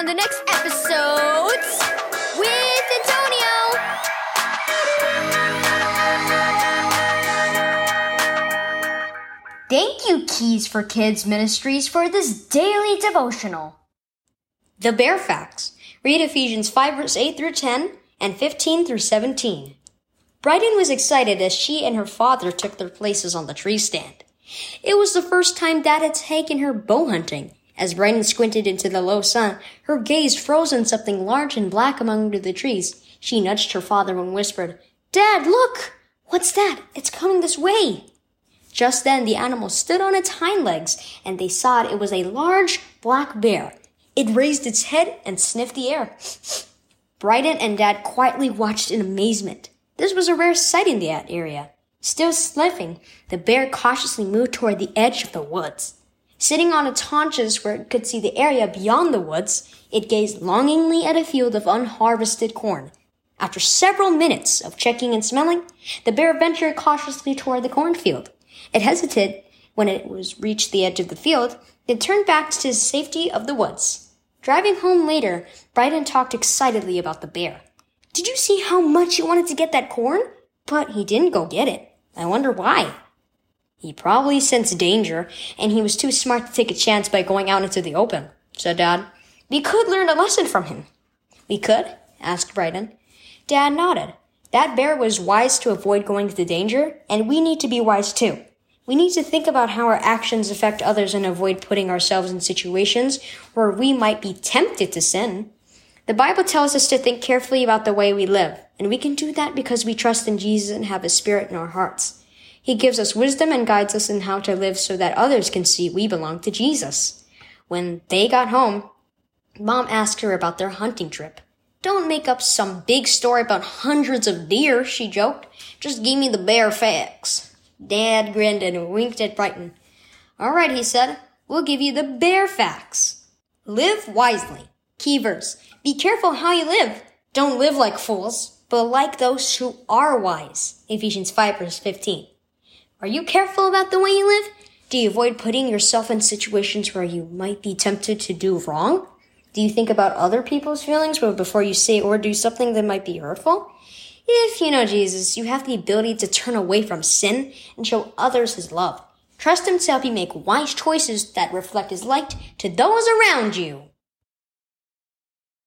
on the next epiSOWdes with Antonio. Thank you, Keys for Kids Ministries, for this daily devotional. The Bear Facts. Read Ephesians 5 verse 8 through 10 and 15 through 17. Bryden was excited as she and her father took their places on the tree stand. It was the first time Dad had taken her bow hunting. As Bryden squinted into the low sun, her gaze froze on something large and black among the trees. She nudged her father and whispered, Dad, look! What's that? It's coming this way. Just then the animal stood on its hind legs, and they saw it, it was a large black bear. It raised its head and sniffed the air. Bryden and Dad quietly watched in amazement. This was a rare sight in that area. Still sniffing, the bear cautiously moved toward the edge of the woods. Sitting on its haunches where it could see the area beyond the woods, it gazed longingly at a field of unharvested corn. After several minutes of checking and smelling, the bear ventured cautiously toward the cornfield. It hesitated when it was reached the edge of the field, then turned back to the safety of the woods. Driving home later, Bryden talked excitedly about the bear. Did you see how much he wanted to get that corn? But he didn't go get it. I wonder why. He probably sensed danger, and he was too smart to take a chance by going out into the open, said Dad. We could learn a lesson from him. We could? asked Bryden. Dad nodded. That bear was wise to avoid going into danger, and we need to be wise too. We need to think about how our actions affect others and avoid putting ourselves in situations where we might be tempted to sin. The Bible tells us to think carefully about the way we live, and we can do that because we trust in Jesus and have His Spirit in our hearts. He gives us wisdom and guides us in how to live so that others can see we belong to Jesus. When they got home, Mom asked her about their hunting trip. Don't make up some big story about hundreds of deer, she joked. Just give me the bare facts. Dad grinned and winked at Bryden. All right, he said. We'll give you the bare facts. Live wisely. Key verse. Be careful how you live. Don't live like fools, but like those who are wise. Ephesians 5 verse 15. Are you careful about the way you live? Do you avoid putting yourself in situations where you might be tempted to do wrong? Do you think about other people's feelings before you say or do something that might be hurtful? If you know Jesus, you have the ability to turn away from sin and show others his love. Trust him to help you make wise choices that reflect his light to those around you.